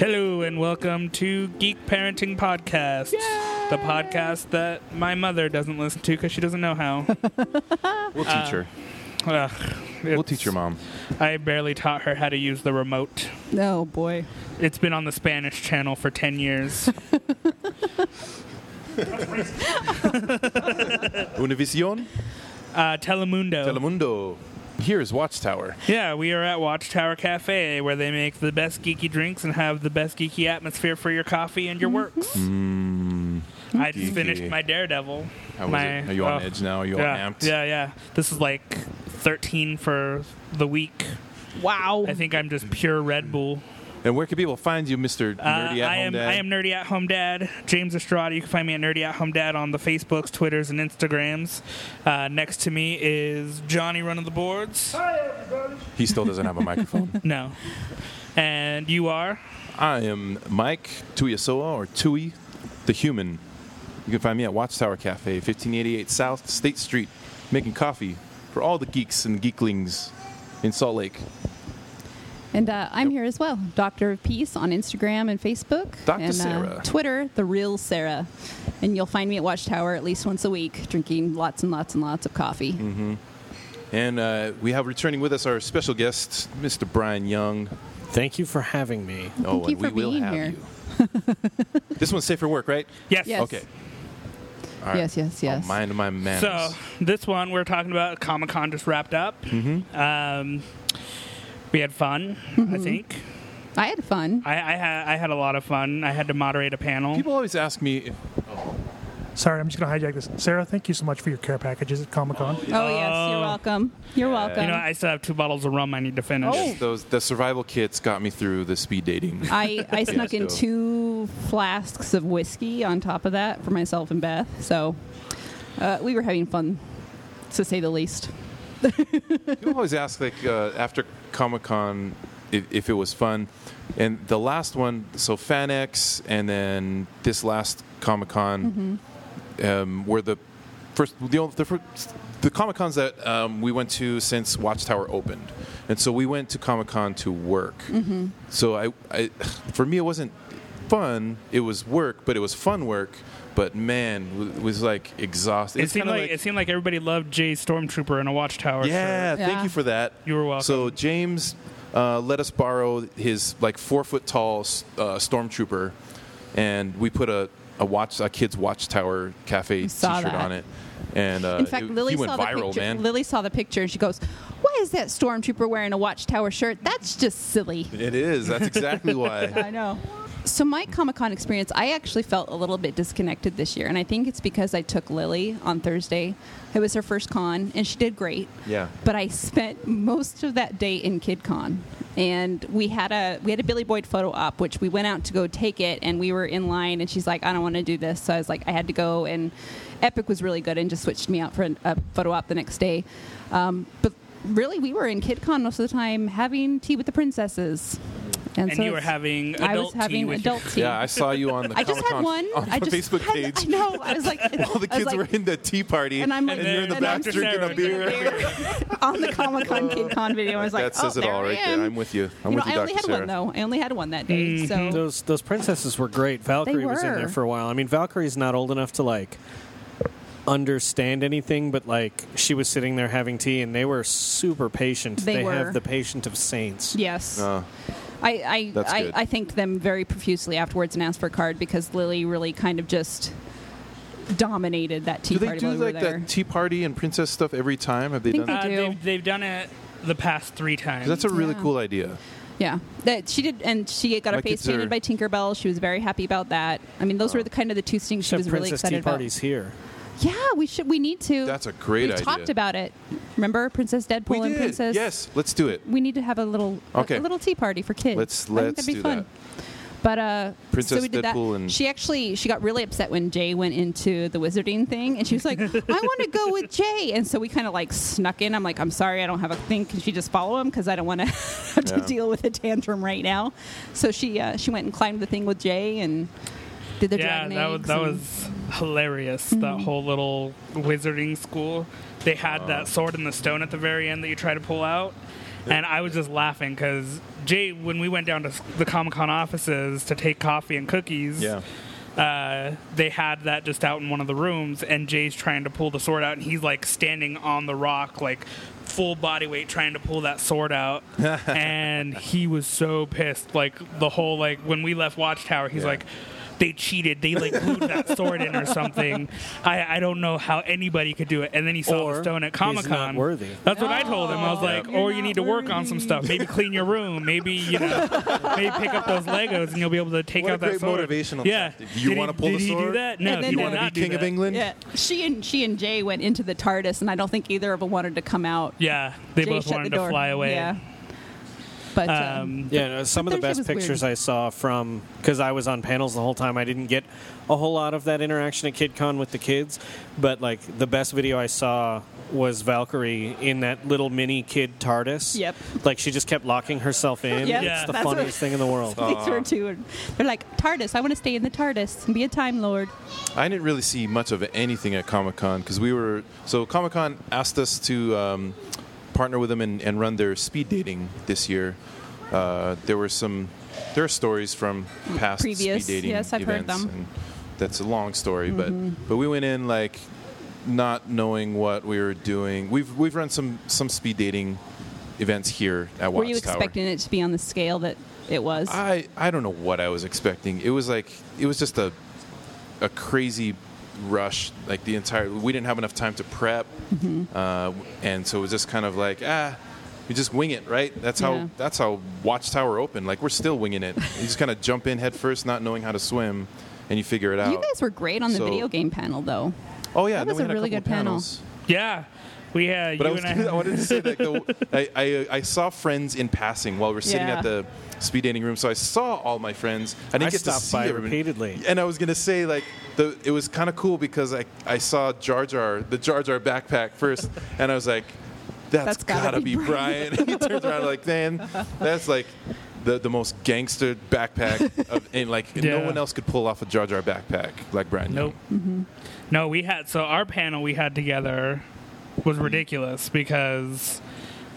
Hello and welcome to Geek Parenting Podcast, the podcast that my mother doesn't listen to because she doesn't know how. We'll teach her. Ugh, We'll teach your mom. I barely taught her how to use the remote. Oh boy. It's been on the Spanish channel for 10 years. Univision, Uh, Telemundo. Telemundo. Here's Watchtower. Yeah, we are at Watchtower Cafe where they make the best geeky drinks and have the best geeky atmosphere for your coffee and your works. Mm, I just geeky. finished my Daredevil. how was my, it? Are you on oh, edge now? Are you yeah, all amped? Yeah, yeah. This is like 13 for the week. Wow. I think I'm just pure Red Bull. And where can people find you, Mr. Uh, Nerdy at I Home am Dad? I am Nerdy at Home Dad, James Estrada. You can find me at Nerdy at Home Dad on the Facebooks, Twitters, and Instagrams. Uh, next to me is Johnny running the boards. Hi everybody. He still doesn't have a microphone. No, and you are. I am Mike Tuiasoa, or Tui, the human. You can find me at Watchtower Cafe, 1588 South State Street, making coffee for all the geeks and geeklings in Salt Lake. And uh, I'm here as well, Doctor of Peace on Instagram and Facebook. Dr. And, Sarah. Uh, Twitter, the real Sarah. And you'll find me at Watchtower at least once a week, drinking lots and lots and lots of coffee. Mm-hmm. And uh, we have returning with us our special guest, Mr. Brian Young. Thank you for having me. Oh, Thank you and we for will being have here. you. this one's safe for work, right? Yes. Yes. Okay. All right. Yes, yes, yes. I'll mind my manners. So this one we're talking about Comic Con just wrapped up. Mm-hmm. Um, we had fun. I Mm-hmm. think I had fun. I, I had I had a lot of fun. I had to moderate a panel. People always ask me, if, Sorry, I'm just going to hijack this. Sarah, thank you so much for your care packages at Comic Con. Oh, yes, you're welcome. You're welcome. You know, I still have two bottles of rum I need to finish. Oh. those the survival kits got me through the speed dating. I, I snuck in Fiasco. two flasks of whiskey on top of that for myself and Beth. So uh, we were having fun, to say the least. People always ask, like, uh, after Comic Con, if, if it was fun. And the last one, so FanX, and then this last Comic Con, um, were the first, the, only- the, first, the Comic Cons that um, we went to since Watchtower opened. And so we went to Comic Con to work. So I, I, for me, it wasn't fun. It was work, but it was fun work. But man, it was like exhausting. It It's seemed kinda like, it seemed like everybody loved Jay Stormtrooper in a Watchtower. yeah, shirt. thank Yeah. you for that. You were welcome. So James uh, let us borrow his like four foot tall uh, stormtrooper, and we put a a watch a kid's watchtower cafe T-shirt that. on it. And uh, In fact, it- Lily he went saw viral, the picture. man. Lily saw the picture and she goes, "Why is that stormtrooper wearing a Watchtower shirt? That's just silly." It is. That's exactly why. I know. So my Comic Con experience, I actually felt a little bit disconnected this year, and I think it's because I took Lily on Thursday. It was her first con, and she did great. Yeah. But I spent most of that day in KidCon, and we had a we had a Billy Boyd photo op, which we went out to go take it, and we were in line, and she's like, "I don't want to do this," so I was like, I had to go, and Epic was really good and just switched me out for a photo op the next day. Um, but really, we were in KidCon most of the time having tea with the princesses. And so you were having adult I was having tea with adult tea. Yeah, I saw you on the I just had one. on I just Facebook had- page. I know. I was like, All the kids like, were in the tea party, and I'm like, And you're in the back drinking a beer. on the Comic Con Kid Con video. I was like, that says oh, it all there I am. with you. I'm you know, you, I only Dr. had Sarah. one though. I only had one that day. So Those those princesses were great. Valkyrie was in there for a while. I mean, Valkyrie's not old enough to like understand anything, but like she was sitting there having tea, and they were super patient. They were. have the patient of saints. yes, Uh, I I, I good. I thanked them very profusely afterwards and asked for a card because Lily really kind of just dominated that tea do they party do while we like that tea party and princess stuff every time? Have they Think done they that? do. Uh, they've, they've done it the past three times. That's a really Yeah. cool idea. Yeah, that she did, and she got My her face kids are- painted by Tinkerbell. She was very happy about that. I mean, those Oh. were the kind of the two things she Except was really princess excited tea about. parties here. Yeah, we should. We need to. That's a great idea. We've idea. talked about it. Remember Princess Deadpool We and did. Princess. Yes, let's do it. We need to have a little a- Okay. a, little tea party for kids. Let's- I think let's that'd be do fun. that. But uh, Princess so we did Deadpool that. and- she actually she got really upset when Jay went into the wizarding thing, and she was like, "I want to go with Jay." And so we kind of like snuck in. I'm like, "I'm sorry, I don't have a thing. Can she just follow him? Because I don't want to have to Yeah. deal with a tantrum right now." So she uh, she went and climbed the thing with Jay and did the yeah, dragon that was that was hilarious. That whole little wizarding school. They had that sword and the stone at the very end that you try to pull out, and I was just laughing because Jay, when we went down to the Comic Con offices to take coffee and cookies, Yeah. uh, they had that just out in one of the rooms, and Jay's trying to pull the sword out, and he's like standing on the rock, like full body weight, trying to pull that sword out, and he was so pissed. Like the whole like when we left Watchtower, he's Yeah. like. They cheated. They like glued that sword in or something. I, I don't know how anybody could do it. And then he saw Or the stone at he's Comic not Con. worthy. That's what I told him. I was like, you're or you not need to work on some stuff. Maybe clean your room. Maybe you know, maybe pick up those Legos and you'll be able to take What a out that great sword. motivational Yeah. tactic. Do you wanna pull did the he do sword? that? No, And then he You wanna be king of. England? Yeah, she and she and Jay went into the TARDIS, and I don't think either of them wanted to come out. Yeah, they Jay both shut wanted the to door. fly away. Yeah. But um, Um, Yeah, no, some of the best was weird. pictures I saw from because I was on panels the whole time. I didn't get a whole lot of that interaction at KidCon with the kids, but like the best video I saw was Valkyrie in that little mini kid TARDIS. Yep. Like she just kept locking herself in. Yep, Yeah. It's the that's what- funniest thing in the world. they threw two. and They're like TARDIS. I want to stay in the TARDIS and be a Time Lord. I didn't really see much of anything at Comic Con because we were so Comic Con asked us to um, partner with them and, and run their speed dating this year. Uh, there were some there are stories from past Previous, speed dating yes, I've heard events, them. Mm-hmm. and that's a long story. But but we went in like not knowing what we were doing. We've we've run some some speed dating events here at Were you expecting it to be on the scale that it was? I I don't know what I was expecting. It was like it was just a a crazy rush. Like the entire we didn't have enough time to prep, Mm-hmm. uh, and so it was just kind of like ah. You just wing it, right? That's how Yeah. that's how Watchtower opened. Like we're still winging it. You just kind of jump in head first, not knowing how to swim, and you figure it out. you guys were great on the So- video game panel, though. oh yeah, that was a really good panel. panels. Yeah, we had. But I was and I wanted to say that the, I, I I saw friends in passing while we're sitting Yeah. at the speed dating room, so I saw all my friends. I didn't I get to see by everybody. repeatedly. And I was gonna say like the it was kind of cool because I I saw Jar Jar the Jar Jar backpack first, and I was like, that's, That's gotta, gotta be be Brian. he turns around like, man, that's like. The, the most gangster backpack of, and like no one else could pull off a Jar Jar backpack like Brian. Nope. No, we had so our panel we had together was ridiculous because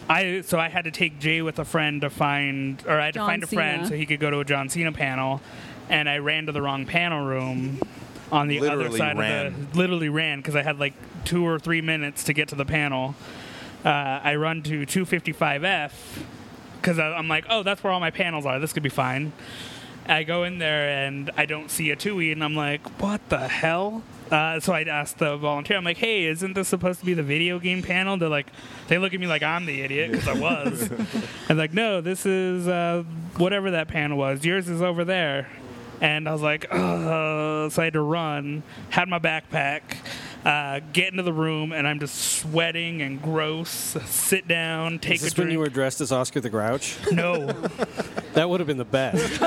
I so I had to take Jay with a friend to find or I had to John find a friend so he could go to a John Cena panel, and I ran to the wrong panel room on the other side ran. of the literally ran because I had like two or three minutes to get to the panel. Uh, I run to 255F because I'm like, oh, that's where all my panels are. This could be fine. I go in there and I don't see a TUI, and I'm like, what the hell? Uh, so I asked the volunteer, I'm like, hey, isn't this supposed to be the video game panel? They're like, they look at me like I'm the idiot because I was. I'm like, no, this is uh, whatever that panel was. Yours is over there. And I was like, oh, so I had to run, had my backpack, uh, get into the room, and I'm just sweating and gross. Sit down, take Is a this drink. when you were dressed as Oscar the Grouch? no, That would have been the best.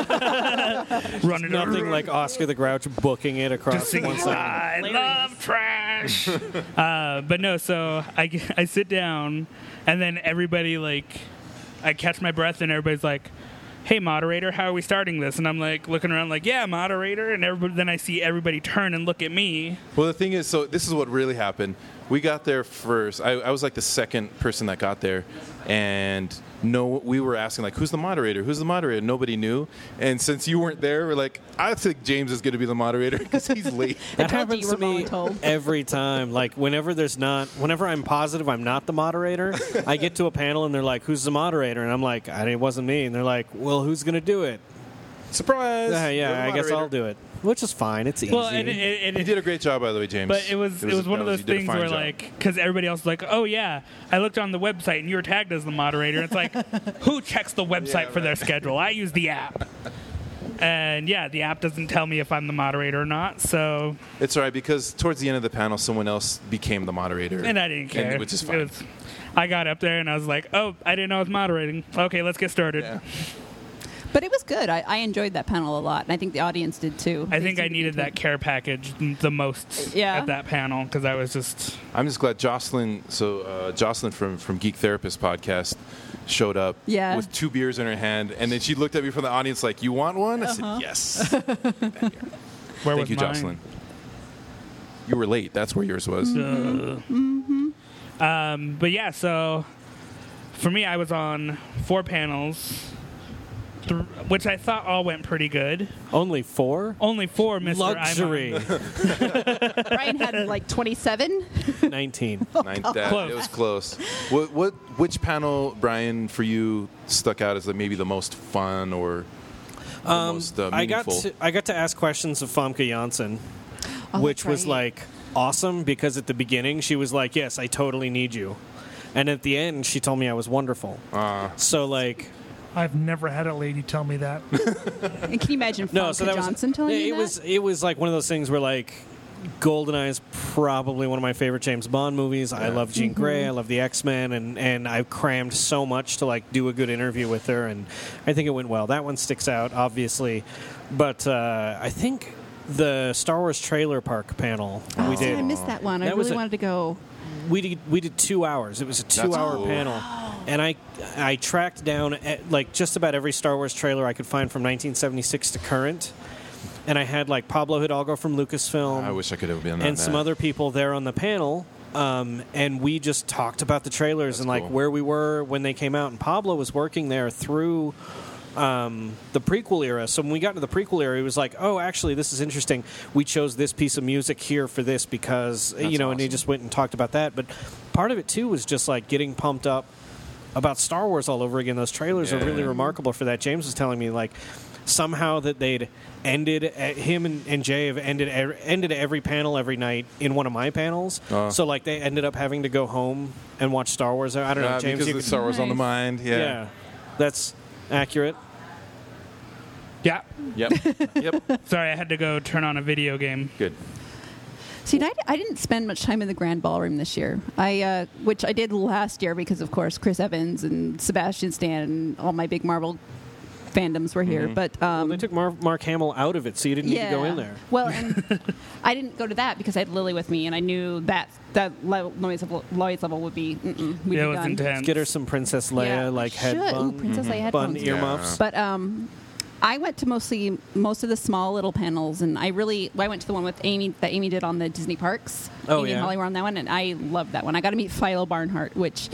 running Nothing like Oscar the Grouch booking it just across singing, one side. I love trash. uh, but no, so I, I sit down, and then everybody like, I catch my breath, and everybody's like, "Hey, moderator, how are we starting this?" And I'm like looking around, like, "Yeah, moderator." And everybody, then I see everybody turn and look at me. Well, the thing is, so this is what really happened. We got there first. I, I was like the second person that got there, and no, we were asking like, "Who's the moderator? Who's the moderator?" Nobody knew. And since you weren't there, we're like, "I think James is going to be the moderator because he's late." That happens to me every time. Like whenever there's not, whenever I'm positive I'm not the moderator, I get to a panel and they're like, "Who's the moderator?" And I'm like, "It wasn't me." And they're like, "Well, who's gonna do it?" Surprise! Uh, yeah, yeah, I guess I'll do it, which is fine. It's easy. Well, and, it, and You it, did a great job, by the way, James. But it was it was, one of those you things where job. like because everybody else was like, oh yeah, I looked on the website and you were tagged as the moderator. It's like, who checks the website for their schedule? I use the app. And yeah, the app doesn't tell me if I'm the moderator or not. So, It's all right because towards the end of the panel, someone else became the moderator, and I didn't care. which is It fine. was- I got up there and I was like, "Oh, I didn't know I was moderating. Okay, let's get started." Yeah. But it was good. I, I enjoyed that panel a lot, and I think the audience did too. I They think I seemed to be needed that care package the most Yeah. at that panel because I was just I'm just glad Jocelyn. So uh, Jocelyn from from Geek Therapist podcast showed up Yeah. with two beers in her hand, and then she looked at me from the audience like, "You want one?" I Uh-huh. said, "Yes." where Thank was you, mine? Jocelyn. You were late. That's where yours was. Mm-hmm. Um, but yeah, so for me, I was on four panels, th- which I thought all went pretty good. Only four? Only four, Mister Luxury. Brian had like 27. 19. Nine, that, Close. It was close. What, what? Which panel, Brian, for you stuck out as like maybe the most fun or the most uh, I got to, I got to ask questions of Famke Janssen, Oh, which was right. like awesome because at the beginning she was like, "Yes, I totally need you," and at the end she told me I was wonderful. Uh, So like, I've never had a lady tell me that. And can you imagine no, Famke so that Janssen was telling it, you that? was it was like one of those things where like. Goldeneye is probably one of my favorite James Bond movies. I love Jean Mm-hmm. Grey. I love the X Men, and and I crammed so much to like do a good interview with her, and I think it went well. That one sticks out, obviously, but uh, I think the Star Wars trailer park panel we Oh, did I missed that one. I That was really a- wanted to go. we did we did two hours. It was a two hour cool. panel, and I I tracked down at, like just about every Star Wars trailer I could find from 1976 to current, and I had like Pablo Hidalgo from Lucasfilm. I wish I could have been and some that. other people there on the panel. Um, and we just talked about the trailers That's and like cool. where we were when they came out. And Pablo was working there through um, the prequel era. So when we got to the prequel era, he was like, "Oh, actually, this is interesting. We chose this piece of music here for this because you know." And he just went and talked about that. But part of it too was just like getting pumped up about Star Wars all over again. Those trailers are really remarkable for that. James was telling me like somehow that they'd ended uh, him and, and Jay have ended ended every panel every night in one of my panels. Uh. so like they ended up having to go home and watch Star Wars. I don't know, Uh, James. because you the could- Star Wars on the mind. Yeah. yeah, that's accurate. yeah. Yep. yep. Sorry, I had to go turn on a video game. Good. See, I, I didn't spend much time in the Grand Ballroom this year. I, uh, which I did last year because, of course, Chris Evans and Sebastian Stan and all my big Marvel fandoms were here. But um, they took Mar- Mark Hamill out of it, so you didn't need to go in there. Well, and I didn't go to that because I had Lily with me, and I knew that that le- noise level, noise level would be. We'd Yeah, it be was done. intense. Get her some Princess Leia Yeah, like I head should. bun, Ooh, Princess Leia bun headphones. earmuffs. But um, I went to mostly most of the small little panels, and I really I went to the one with Amy that Amy did on the Disney parks. Oh, Amy yeah. and Holly were on that one, and I loved that one. I got to meet Philo Barnhart, which.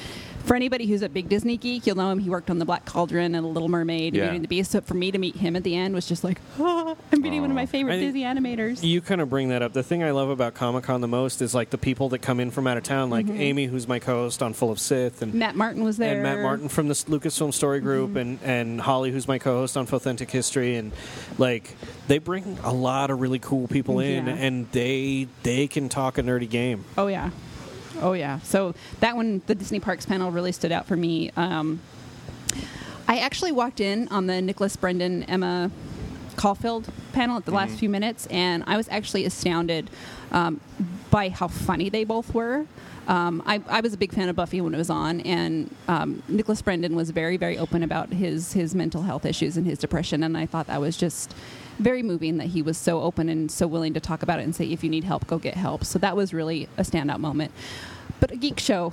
For anybody who's a big Disney geek, you'll know him. He worked on The Black Cauldron and The Little Mermaid Yeah. and Beauty and the Beast. So for me to meet him at the end was just like, oh, I'm meeting one of my favorite I Disney animators. You kind of bring that up. The thing I love about Comic Con the most is like the people that come in from out of town, like mm-hmm. Amy, who's my co-host on Full of Sith, and Matt Martin was there. and Matt Martin from the Lucasfilm Story mm-hmm. Group, and and Holly, who's my co-host on Authentic History, and like they bring a lot of really cool people in, Yeah. and they they can talk a nerdy game. Oh yeah, oh yeah. So that one, the Disney Parks panel, really stood out for me. Um, I actually walked in on the Nicholas Brendon Emma Caulfield panel at the last few minutes, and I was actually astounded um, by how funny they both were. Um, I, I was a big fan of Buffy when it was on, and um, Nicholas Brendon was very, very open about his his mental health issues and his depression, and I thought that was just very moving that he was so open and so willing to talk about it and say, if you need help, go get help. So that was really a standout moment. But a geek show.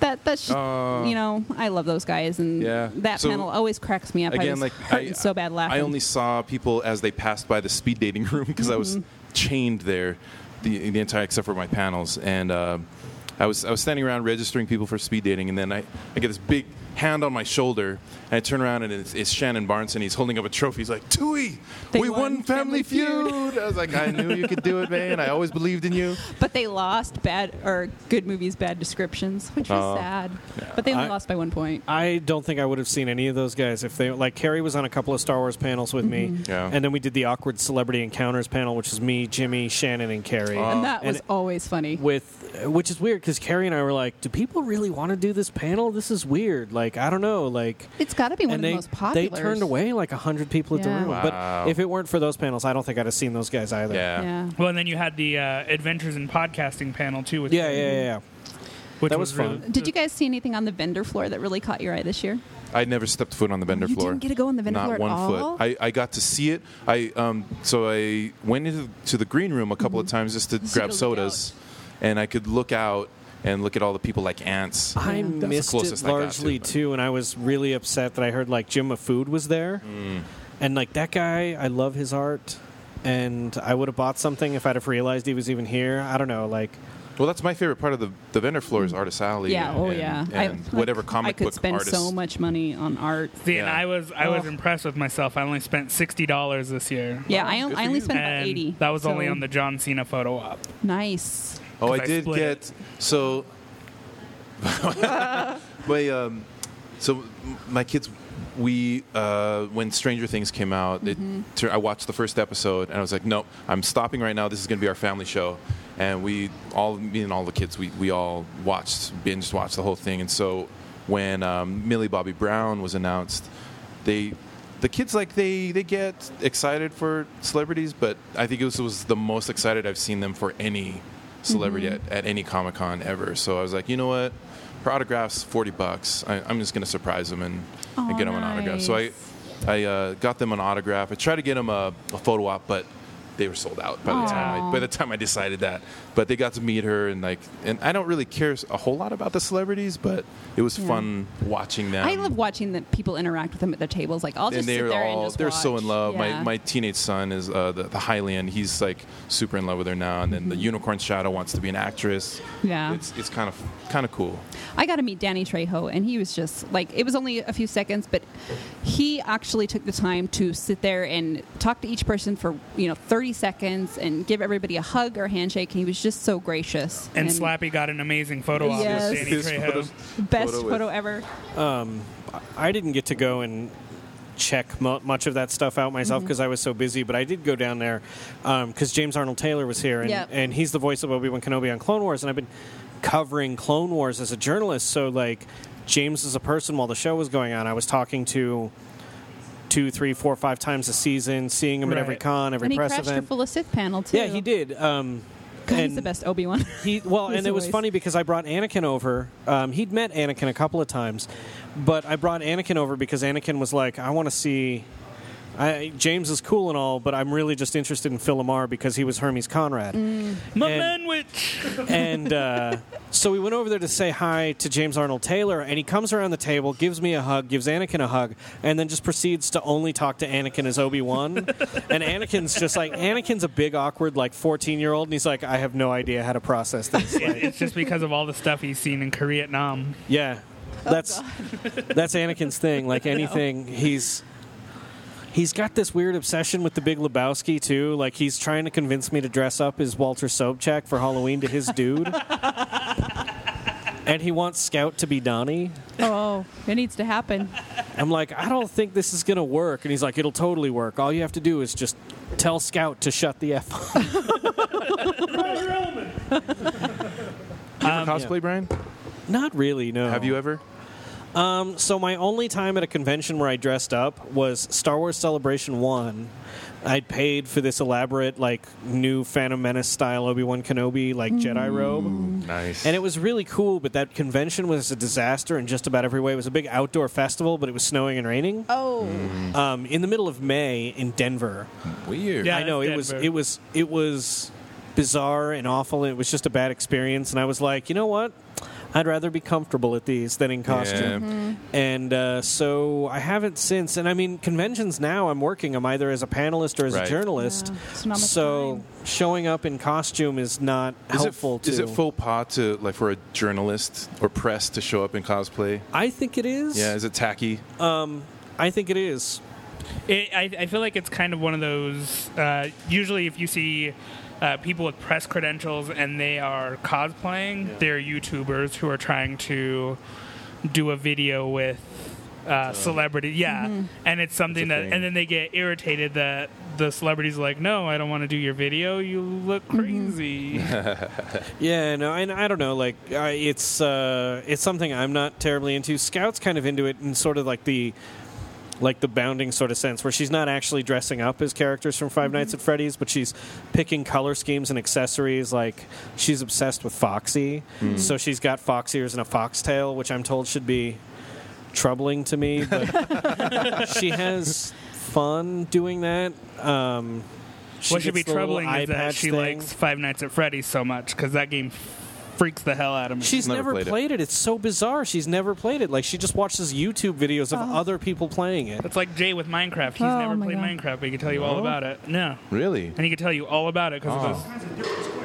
That that's Uh, you know I love those guys and Yeah. that So, panel always cracks me up. I Again, was like hurting I, so bad laughing. I only saw people as they passed by the speed dating room because I was Mm-hmm. chained there, the the entire except for my panels, and uh, I was I was standing around registering people for speed dating, and then I, I get this big hand on my shoulder, and I turn around and it's, it's Shannon Barnes, and he's holding up a trophy. He's like, "Tui, They we won won Family Family Feud." Feud." I was like, "I knew you could do it, man. I always believed in you." But they lost bad or good movies, bad descriptions, which was Oh. sad. But they only I- lost by one point. I don't think I would have seen any of those guys if they like. Carrie was on a couple of Star Wars panels with me, mm-hmm. Yeah. and then we did the awkward celebrity encounters panel, which is me, Jimmy, Shannon, and Carrie. and that was and- always funny. with which is weird because Carrie and I were like, "Do people really want to do this panel? This is weird." Like, like I don't know, like It's got to be one and of they the most popular. they turned away like hundred people at Yeah. the room. Wow. But if it weren't for those panels, I don't think I'd have seen those guys either. Yeah. Yeah. Well, and then you had the uh, Adventures in Podcasting panel too. With Yeah, yeah, yeah. yeah. which That was fun. really- Did you guys see anything on the vendor floor that really caught your eye this year? I never stepped foot on the vendor You floor. didn't get to go on the vendor Not floor at one all? foot. I, I got to see it. I um so I went into to the green room a couple of times just to Mm-hmm. So you grab could look sodas, and I could look out and look at all the people like ants. I That's the missed closest it I got to, largely but- too, and I was really upset that I heard like Jim Mahfood was there, Mm. and like that guy, I love his art, and I would have bought something if I'd have realized he was even here. I don't know, like Well, that's my favorite part of the, the vendor floor is Artist Alley. Yeah. Oh, and, yeah. And I, whatever like, comic I could book spend artists. so much money on art. See, and Yeah. I was I was Oh. impressed with myself. I only spent sixty dollars this year. Yeah, I, good I for only you. spent about and eighty. that was only so- on the John Cena photo op. nice. Oh, I 'Cause I did split get so. my um, so my kids, we uh, when Stranger Things came out, it, tur- I watched the first episode and I was like, nope, I'm stopping right now. This is going to be our family show, and we all, me and all the kids, we we all watched, binge watched the whole thing. And so when um, Millie Bobby Brown was announced, they. The kids like they, they get excited for celebrities, but I think it was, was the most excited I've seen them for any celebrity at, at any Comic Con ever. So I was like, you know what? Her autographs, forty bucks. I, I'm just gonna surprise them and, and get them an autograph. So I. I uh, got them an autograph. I tried to get them a, a photo op, but they were sold out by the time. I, by the time I decided that, but they got to meet her and like, and I don't really care a whole lot about the celebrities, but it was Yeah. fun watching them. I love watching the people interact with them at their tables. Like I'll just and sit they're there all and just they're so in love. Yeah. My my teenage son is uh, the, the Hylian. He's like super in love with her now, and then the Unicorn Shadow wants to be an actress. Mm-hmm. Yeah. it's it's kind of kind of cool. I got to meet Danny Trejo, and he was just like it was only a few seconds, but he actually took the time to sit there and talk to each person for you know 30 seconds and give everybody a hug or handshake. And he was just so gracious. And, Slappy got an amazing photo op Yes. with Danny His Trejo. photos- best photo photo, with- ever. I didn't get to go and check mu much of that stuff out myself Mm-hmm. because I was so busy. But I did go down there because James Arnold Taylor was here, and, Yep. and he's the voice of Obi Wan Kenobi on Clone Wars, and I've been covering Clone Wars as a journalist. So like James as a person while the show was going on, I was talking to two, three, four, five times a season, seeing him at every con, every And he press crashed your event. full of Sith panel too. Yeah, he did. Um, God, he's the best Obi Wan. he well, and it was funny because I brought Anakin over. Um, he'd met Anakin a couple of times, but I brought Anakin over because Anakin was like, "I want to see." I, James is cool and all, but I'm really just interested in Phil LaMarr because he was Hermes Conrad. My And- man witch. And uh, so we went over there to say hi to James Arnold Taylor, and he comes around the table, gives me a hug, gives Anakin a hug, and then just proceeds to only talk to Anakin as Obi Wan. and Anakin's just like Anakin's a big, awkward, like 14 year old, and he's like, I have no idea how to process this. Like, it's just because of all the stuff he's seen in Korea, Vietnam. yeah, that's that's Anakin's thing. Like anything, he's. He's got this weird obsession with the Big Lebowski too. Like he's trying to convince me to dress up as Walter Sobchak for Halloween to his dude. and he wants Scout to be Donnie. oh, it needs to happen. I'm like, I don't think this is gonna work. And he's like, It'll totally work. All you have to do is just tell Scout to shut the f. up. You ever um, cosplay, Brian? Not really. No. Have you ever? Um, so my only time at a convention where I dressed up was Star Wars Celebration One. I'd paid for this elaborate, like new Phantom Menace style Obi Wan Kenobi like Jedi mm. robe, Nice. and it was really cool. But that convention was a disaster in just about every way. It was a big outdoor festival, but it was snowing and raining. Oh, mm. Um, in the middle of May in Denver. weird. Yeah. I know it that's was it was it was bizarre and awful. And it was just a bad experience, and I was like, you know what? I'd rather be comfortable at these than in costume. And uh, so I haven't since. And I mean, conventions now. I'm working. I'm either as a panelist or as Right. a journalist. Yeah, it's not much so time. showing up in costume is not Is helpful it, to. is it faux pas to like for a journalist or press to show up in cosplay? I think it is. Yeah, is it tacky? I think it is. It, I, I feel like it's kind of one of those. Uh, usually, if you see uh, people with press credentials and they are cosplaying, they're YouTubers who are trying to do a video with uh, celebrity. Yeah, and it's something It's that, thing. and then they get irritated that the celebrity's like, "No, I don't want to do your video. You look crazy." Yeah, no, and I don't know. Like, I, it's uh, it's something I'm not terribly into. Scout's kind of into it and sort of like the like the bounding sort of sense, where she's not actually dressing up as characters from 5 Nights at Freddy's, but she's picking color schemes and accessories. Like, she's obsessed with Foxy, so she's got fox ears and a foxtail, which I'm told should be troubling to me, but she has fun doing that. Um, she what should be gets the little troubling is that she thing. likes Five Nights at Freddy's so much because that game freaks the hell out of me. She's Never never, played played, it. it. It's so bizarre. She's never played it. Like she just watches YouTube videos of oh. other people playing it. It's like Jay with Minecraft. He's Oh never played God. Minecraft, but he can tell you all about it. No, Really? and he can tell you all about it because Oh. of those.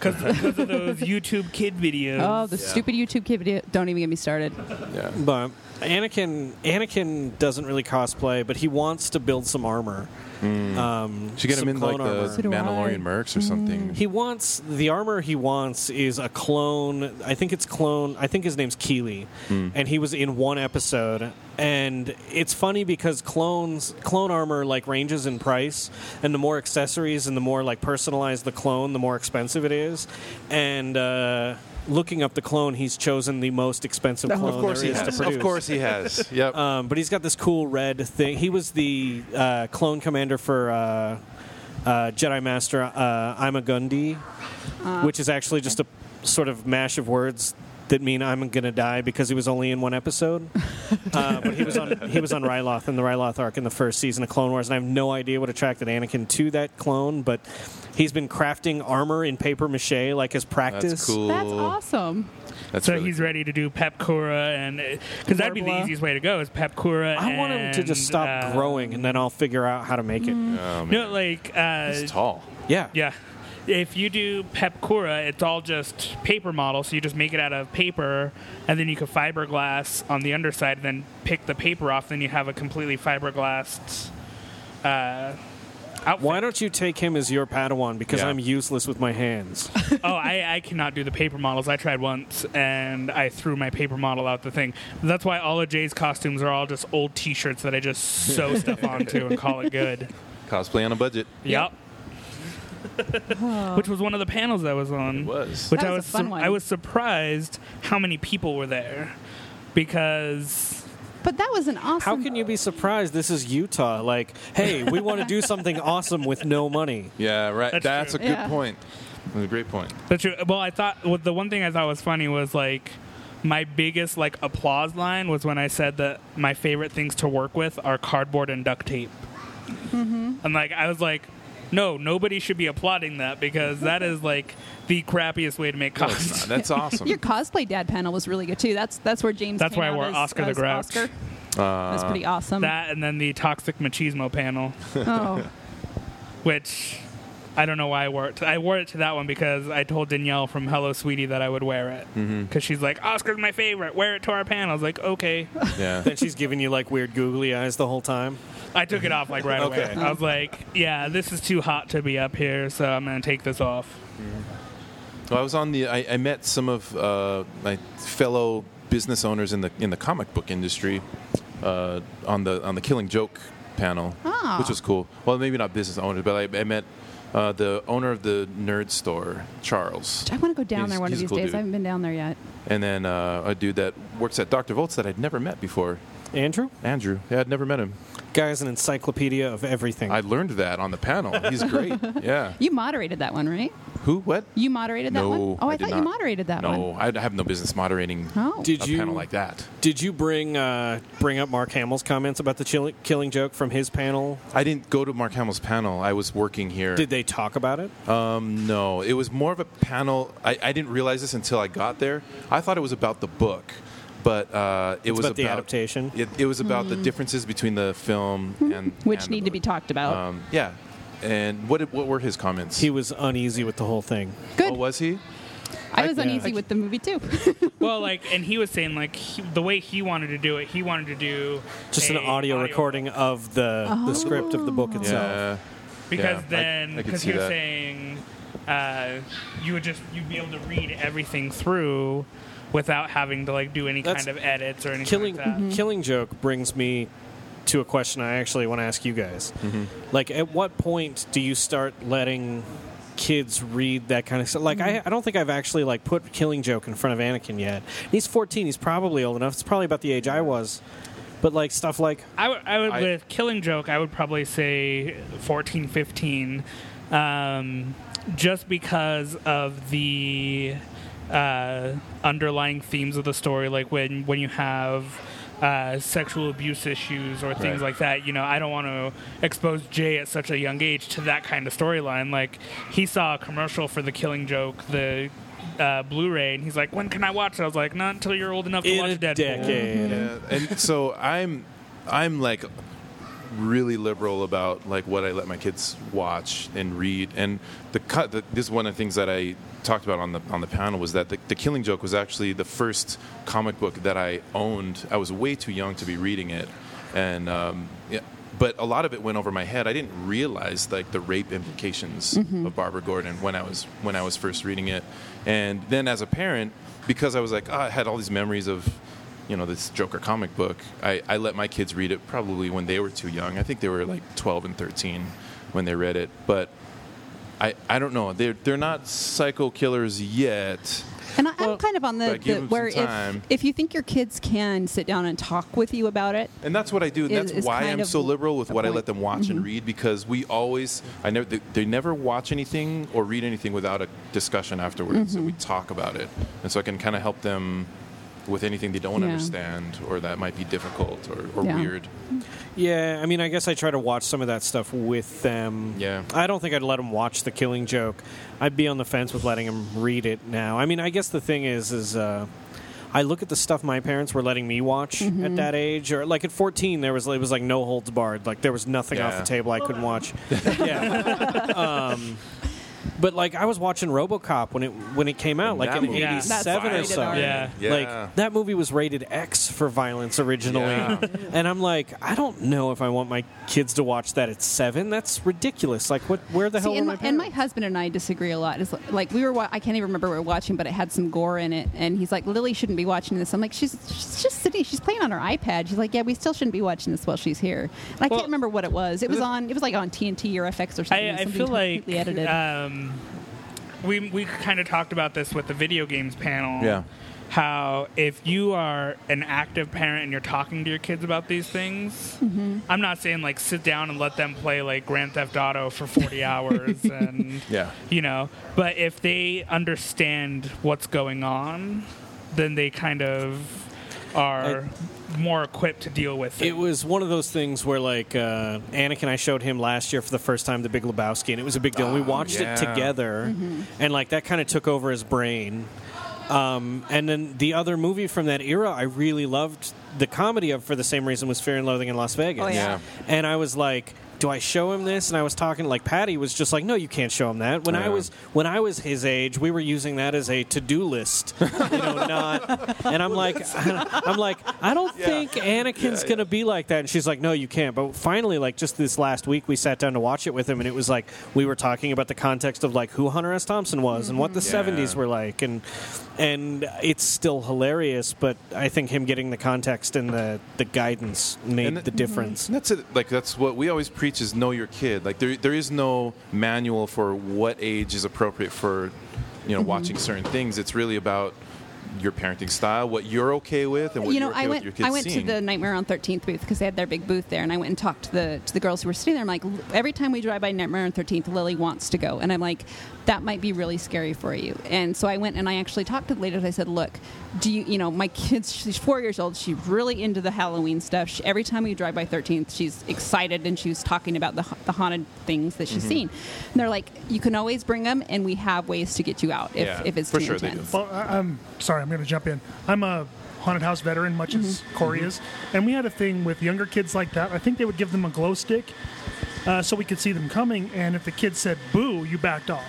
Because of those YouTube kid videos. Oh, the stupid YouTube kid video. Don't even get me started. Yeah. But Anakin, Anakin doesn't really cosplay, but he wants to build some armor. Hmm. Um, Should get him some in like clone armor. the So do I. Mandalorian mercs or something. Hmm. He wants the armor he wants is a clone. I think it's clone. I think his name's Keeli, hmm. and he was in one episode. And it's funny because clones, clone armor, like ranges in price, and the more accessories and the more like personalized the clone, the more expensive it is. And uh, looking up the clone, he's chosen the most expensive clone Of course there he is to has. produce. Of course he has. Yep. Um, but he's got this cool red thing. He was the uh, clone commander for uh, uh, Jedi Master uh, Ima-Gun Di, which is actually just a sort of mash of words that mean I'm gonna die because he was only in one episode. uh, but he was on he was on Ryloth in the Ryloth arc in the first season of Clone Wars, and I have no idea what attracted Anakin to that clone, but. He's been crafting armor in paper mache like his practice. That's cool. That's awesome. That's so really he's cool. ready to do Pepakura, and because that'd be the easiest way to go is Pepakura. I want him to just stop uh, growing, and then I'll figure out how to make it. Oh, man. No, like uh, he's tall. Yeah, Yeah. If you do Pepakura, it's all just paper model, so you just make it out of paper, and then you can fiberglass on the underside, and then pick the paper off, then you have a completely fiberglassed uh, outfit. Why don't you take him as your Padawan? Because Yeah. I'm useless with my hands. oh, I, I cannot do the paper models. I tried once, and I threw my paper model out the thing. That's why all of Jay's costumes are all just old T-shirts that I just sew stuff onto and call it good. Cosplay on a budget. Yep. Which was one of the panels I was on. Was. Which That I was a was fun sur- one. I was surprised how many people were there because But that was an awesome. How can you be surprised? This is Utah. Like, hey, we want to do something awesome with no money. Yeah, right. That's That's, a good Yeah. point. That's a great point. that's true. Well, I thought well, the one thing I thought was funny was like my biggest like applause line was when I said that my favorite things to work with are cardboard and duct tape. Mm-hmm. And like I was like, no, nobody should be applauding that because that is like the crappiest way to make No, it's costumes. not. That's awesome. Your cosplay dad panel was really good too. That's that's where James. That's came why I wore as- Oscar the as Grouch. Oscar. Uh, That's pretty awesome. that and then the toxic machismo panel. oh, which I don't know why I wore it. To, I wore it to that one because I told Danielle from Hello Sweetie that I would wear it because Mm-hmm. she's like, "Oscar's my favorite. Wear it to our panel." I was like, "Okay." yeah. Then she's giving you like weird googly eyes the whole time. I took it off like right away. I was like, "Yeah, this is too hot to be up here, so I'm gonna take this off." Well, I was on the. I, I met some of uh, my fellow business owners in the in the comic book industry uh, on the on the Killing Joke panel, Ah. which was cool. Well, maybe not business owners, but I, I met uh, the owner of the nerd store, Charles, I want to go down He's- there one of these cool days. dude. I haven't been down there yet. and then uh, a dude that works at Dr. Volt's that I'd never met before, Andrew, Andrew. Yeah, I'd never met him. Guy's an encyclopedia of everything. I learned that on the panel. He's great. Yeah. You moderated that one, right? Who? What? You moderated that no, one. Oh, I, did thought you moderated that no, one. No, I have no business moderating Oh, Did a you panel like that. Did you bring uh, bring up Mark Hamill's comments about the chill- killing joke from his panel? I didn't go to Mark Hamill's panel. I was working here. Did they talk about it? Um, no, it was more of a panel. I, I didn't realize this until I got there. I thought it was about the book, but uh, it It's was about the adaptation? It, it was about the differences between the film and Hmm. which and need the to be talked about. Um, yeah, and what did- what were his comments? He was uneasy with the whole thing. Good. Oh, was he? I was I- yeah. uneasy with the movie too. well, like, and he was saying like he, the way he wanted to do it, he wanted to do Just an a audio, recording of the the script of the book itself. Yeah. because Yeah, then because he was that. saying uh, you would just you'd be able to read everything through without having to like do any That's- kind of edits or anything Killing like that. Mm-hmm. Killing Joke brings me to a question I actually want to ask you guys. Mm-hmm. Like, at what point do you start letting kids read that kind of stuff? Like, I, mm-hmm. I don't think I've actually like put Killing Joke in front of Anakin yet. He's 14. He's probably old enough. It's probably about the age I was. But like stuff like I would, I would I- with Killing Joke, I would probably say 14, 15, um, just because of the uh, underlying themes of the story. Like when when you have uh, sexual abuse issues or things Right. like that. You know, I don't want to expose Jay at such a young age to that kind of storyline. Like he saw a commercial for the Killing Joke, the uh, Blu-ray, and he's like, "When can I watch it?" I was like, "Not until you're old enough to in watch a Deadpool." decade. Yeah, and so I'm, I'm like really liberal about like what I let my kids watch and read. And the cut. The, this is one of the things that I talked about on the on the panel was that the, the Killing Joke was actually the first comic book that I owned. I was way too young to be reading it, and um, yeah. But a lot of it went over my head. I didn't realize like the rape implications of Barbara Gordon when I was when I was first reading it, and then as a parent, because I was like, oh, I had all these memories of you know this Joker comic book. I, I let my kids read it probably when they were too young. I think they were like 12 and 13 when they read it. But I, I don't know. They're they're not psycho killers yet. And I, I'm kind of on the, the where if, if you think your kids can sit down and talk with you about it, And that's what I do. And Is- that's is why I'm so liberal with what I let them watch and mm-hmm. read because we always I never they, they never watch anything or read anything without a discussion afterwards. And mm-hmm. we talk about it. And so I can kind of help them with anything they don't Yeah. understand or that might be difficult or, or Yeah. weird. Yeah, I mean, I guess I try to watch some of that stuff with them. Yeah. I don't think I'd let them watch The Killing Joke. I'd be on the fence with letting them read it now. I mean, I guess the thing is, is uh, I look at the stuff my parents were letting me watch at that age, or like at 14, there was it was like no holds barred. Like there was nothing off the table I couldn't watch. yeah. Um, but like I was watching RoboCop when it when it came out, And like that in movie is '87 or rated so. Yeah. Yeah. Like that movie was rated X for violence originally, Yeah. and I'm like, I don't know if I want my kids to watch that at seven. That's ridiculous. Like, what? Where the hell See, were and, my my, and my parents? husband and I disagree a lot. It's like we were, wa- I can't even remember what we were watching, but it had some gore in it. And he's like, Lily shouldn't be watching this. I'm like, she's, she's just sitting, she's playing on her iPad. She's like, yeah, we still shouldn't be watching this while she's here. And I Well- can't remember what it was. It was on, it was like on TNT or FX or something. I, I something feel like completely edited. um, we we kind of talked about this with the video games panel. Yeah. How if you are an active parent and you're talking to your kids about these things, Mm-hmm. I'm not saying like sit down and let them play like Grand Theft Auto for 40 hours and Yeah. you know, but if they understand what's going on, then they kind of are more equipped to deal with it. It was one of those things where, like, uh, Anakin, I showed him last year for the first time The Big Lebowski, and it was a big deal. and we watched yeah. it together, and like that kind of took over his brain. Um, and then the other movie from that era, I really loved the comedy of for the same reason was Fear and Loathing in Las Vegas. Oh, yeah. Yeah. And I was like, do I show him this? And I was talking like Patty was just like, no, you can't show him that. When I was when I was his age, we were using that as a to do list, you know, not. And I'm like, I'm like, I don't think Anakin's gonna be like that. And she's like, no, you can't. But finally, like just this last week, we sat down to watch it with him, and it was like we were talking about the context of like who Hunter S. Thompson was and what the Yeah. '70s were like, and and it's still hilarious. But I think him getting the context and the the guidance made And the th- difference. And that's it. Like that's what we always preach is know your kid. Like there, there is no manual for what age is appropriate for, you know, mm-hmm. watching certain things. It's really about your parenting style, what you're okay with, and what you know, you're okay I with went. your kids I went seeing. to the Nightmare on 13th booth because they had their big booth there, and I went and talked to the to the girls who were sitting there. I'm like, every time we drive by Nightmare on 13th, Lily wants to go, and I'm like, that might be really scary for you. And so I went and I actually talked to the lady. and I said, look, do you, you know, my kids? She's four years old. She's really into the Halloween stuff. She, every time we drive by 13th, she's excited and she's talking about the the haunted things that Mm-hmm. she's seen. And they're like, you can always bring them, and we have ways to get you out if, Yeah, if it's for too sure they do. intense. Well, I, I'm sorry, I'm going to jump in. I'm a haunted house veteran, much as Mm-hmm. Corey is, and we had a thing with younger kids like that. I think they would give them a glow stick uh, so we could see them coming, and if the kid said "boo," you backed off,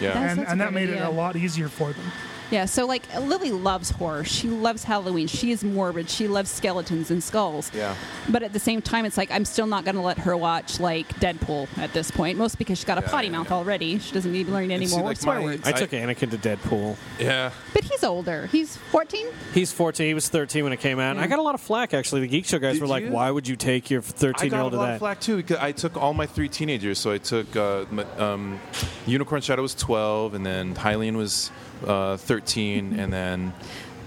yeah. That's- and, a and that great made it a lot easier for them. Yeah, so like Lily loves horror. She loves Halloween. She is morbid. She loves skeletons and skulls. Yeah. But at the same time, it's like I'm still not going to let her watch like Deadpool at this point. Mostly because she's got a Yeah, potty yeah, mouth yeah. already. She doesn't need to learn any And see, more like, swear my- words. I I- took Anakin to Deadpool. Yeah. But he's older. He's 14. He's 14. He was 13 when it came out. I got a lot of flack actually. The Geek Show guys Did were like, you? "Why would you take your I 13 year got old a to lot that?" of flack too because I took all my three teenagers. So I took uh, m- um, Unicorn Shadow was 12, and then Hylian was uh, 13, and then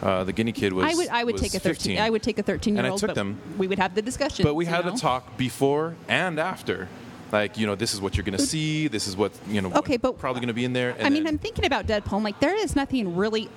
uh, the Guinea Kid was. I would I would was take a 13. 15. I would take a 13 year old. And I took but them. We would have the discussion. But we had know? a talk before and after. Like you know, this is what you're going to see. This is what you know. Okay, but- probably going to be in there. And I mean, then- I'm thinking about Deadpool. I'm like, there is nothing really,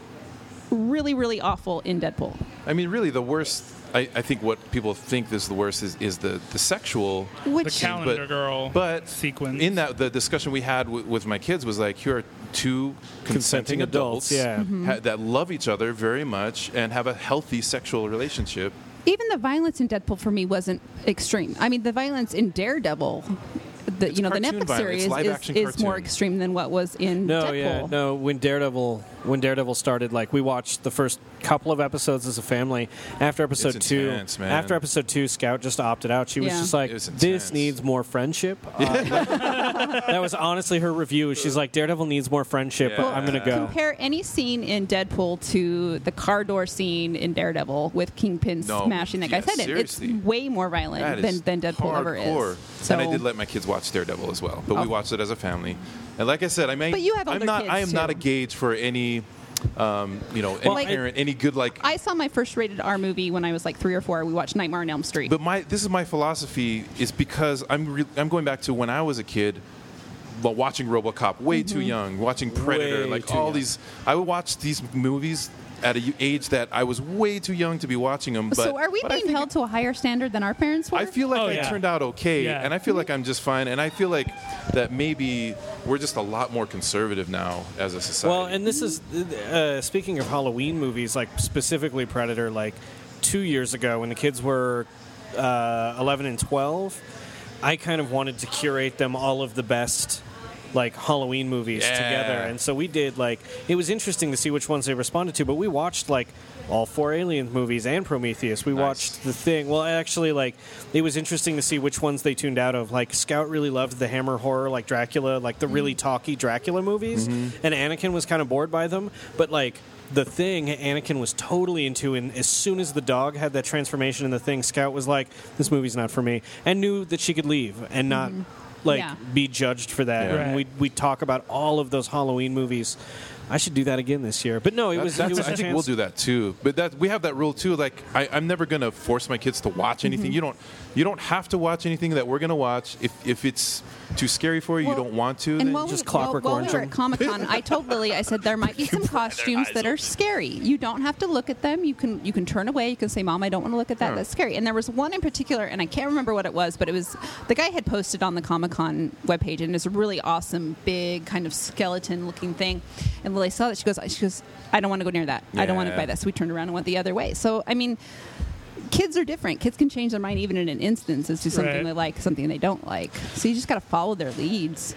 really, really awful in Deadpool. I mean, really, the worst. I, I think what people think is the worst is, is the, the sexual. Which The calendar but, girl but sequence. in that the discussion we had w- with my kids was like here are two consenting, Consenting adults, adults, yeah. Mm-hmm. ha- that love each other very much and have a healthy sexual relationship even the violence in Deadpool for me wasn't extreme. I mean, the violence in Daredevil, the It's you know the Netflix violence, series is, is more extreme than what was in No, Deadpool. yeah, no. When Daredevil, when Daredevil started, like we watched the first couple of episodes as a family. After episode It's two, intense, man. after episode two, Scout just opted out. She was Yeah. just like, It was "This intense. needs more friendship." Uh, that was honestly her review. She's like, "Daredevil needs more friendship. Yeah. I'm gonna go." Compare any scene in Deadpool to the car door scene in Daredevil with Kingpin No, smashing that yeah, guy's head in. It's way more violent than, than Deadpool ever is. So, and I did let my kids watch Daredevil as well, but Oh. we watched it as a family. And like I said, I mean, But you have I'm older not. kids, I am not a gauge for any, um, you know, any like- parent, any good like. I saw my first rated R movie when I was like three or four. We watched Nightmare on Elm Street. But my this is my philosophy is because I'm re- I'm going back to when I was a kid. Well, watching RoboCop way too Mm-hmm. young, watching Predator, Way like all young. these. I would watch these movies at a age that I was way too young to be watching them. But, so are we but being held to a higher standard than our parents were? I feel like Oh, I yeah. turned out okay, Yeah. and I feel like I'm just fine, and I feel like that maybe we're just a lot more conservative now as a society. Well, and this is uh, speaking of Halloween movies, like specifically Predator. Like two years ago, when the kids were uh, 11 and 12, I kind of wanted to curate them all of the best like Halloween movies Yeah. together, and so we did. Like it was interesting to see which ones they responded to, but we watched like. All four Alien movies and Prometheus. We Nice. watched the thing. Well, actually, like it was interesting to see which ones they tuned out of. Like Scout really loved the Hammer horror, like Dracula, like the really mm-hmm. talky Dracula movies, mm-hmm. and Anakin was kind of bored by them. But like the thing, Anakin was totally into. And as soon as the dog had that transformation in the thing, Scout was like, "This movie's not for me," and knew that she could leave and not mm-hmm. Like Yeah. be judged for that. Yeah. And we we talk about all of those Halloween movies. I should do that again this year. But no, it That- was. that's- it was a I think chance- we'll do that too. But that we have that rule too. Like I, I'm never gonna force my kids to watch anything. Mm-hmm. You don't. You don't have to watch anything that we're gonna watch. If if it's too scary for you, Well, you don't want to. And then while, just we, while, Clockwork while we were at Comic Con, I told Lily, I said there might be some costumes that are scary. You don't have to look at them. You can you can turn away. You can say, "Mom, I don't want to look at that. Yeah. That's scary." And there was one in particular, and I can't remember what it was, but it was the guy had posted on the Comic Con webpage, and it's a really awesome, big kind of skeleton-looking thing. And Lily saw that. She goes, "She goes, I don't want to go near that. I don't want to buy that." So we turned around and went the other way. So I mean. Kids are different. Kids can change their mind even in an instance as to something Right. they like, something they don't like. So you just got to follow their leads.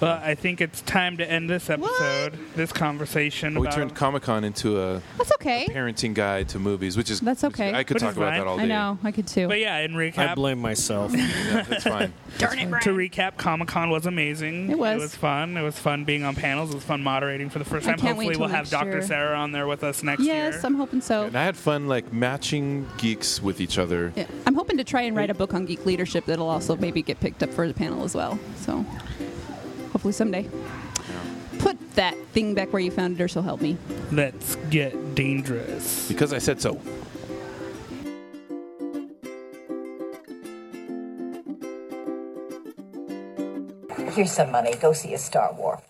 But I think it's time to end this episode, this conversation. we about turned Comic Con into a That's okay. parenting guide to movies, which is That's okay. I could Which talk is about fine. that all day. I know. I could too. But yeah, in recap. I recap, blame myself. Yeah, that's fine. Darn it, to recap, Comic Con was amazing. It was. It was fun. It was fun being on panels. It was fun moderating for the first I time. can't wait Hopefully, till we'll have next Dr. year. Sarah on there with us next week. Yes, year. I'm hoping so. And I had fun like matching geeks with each other. Yeah. I'm hoping to try and write a book on geek leadership that'll also maybe get picked up for the panel as well. So hopefully someday. Put that thing back where you found it, or so help me. Let's get dangerous. Because I said so. Here's some money. Go see a Star War.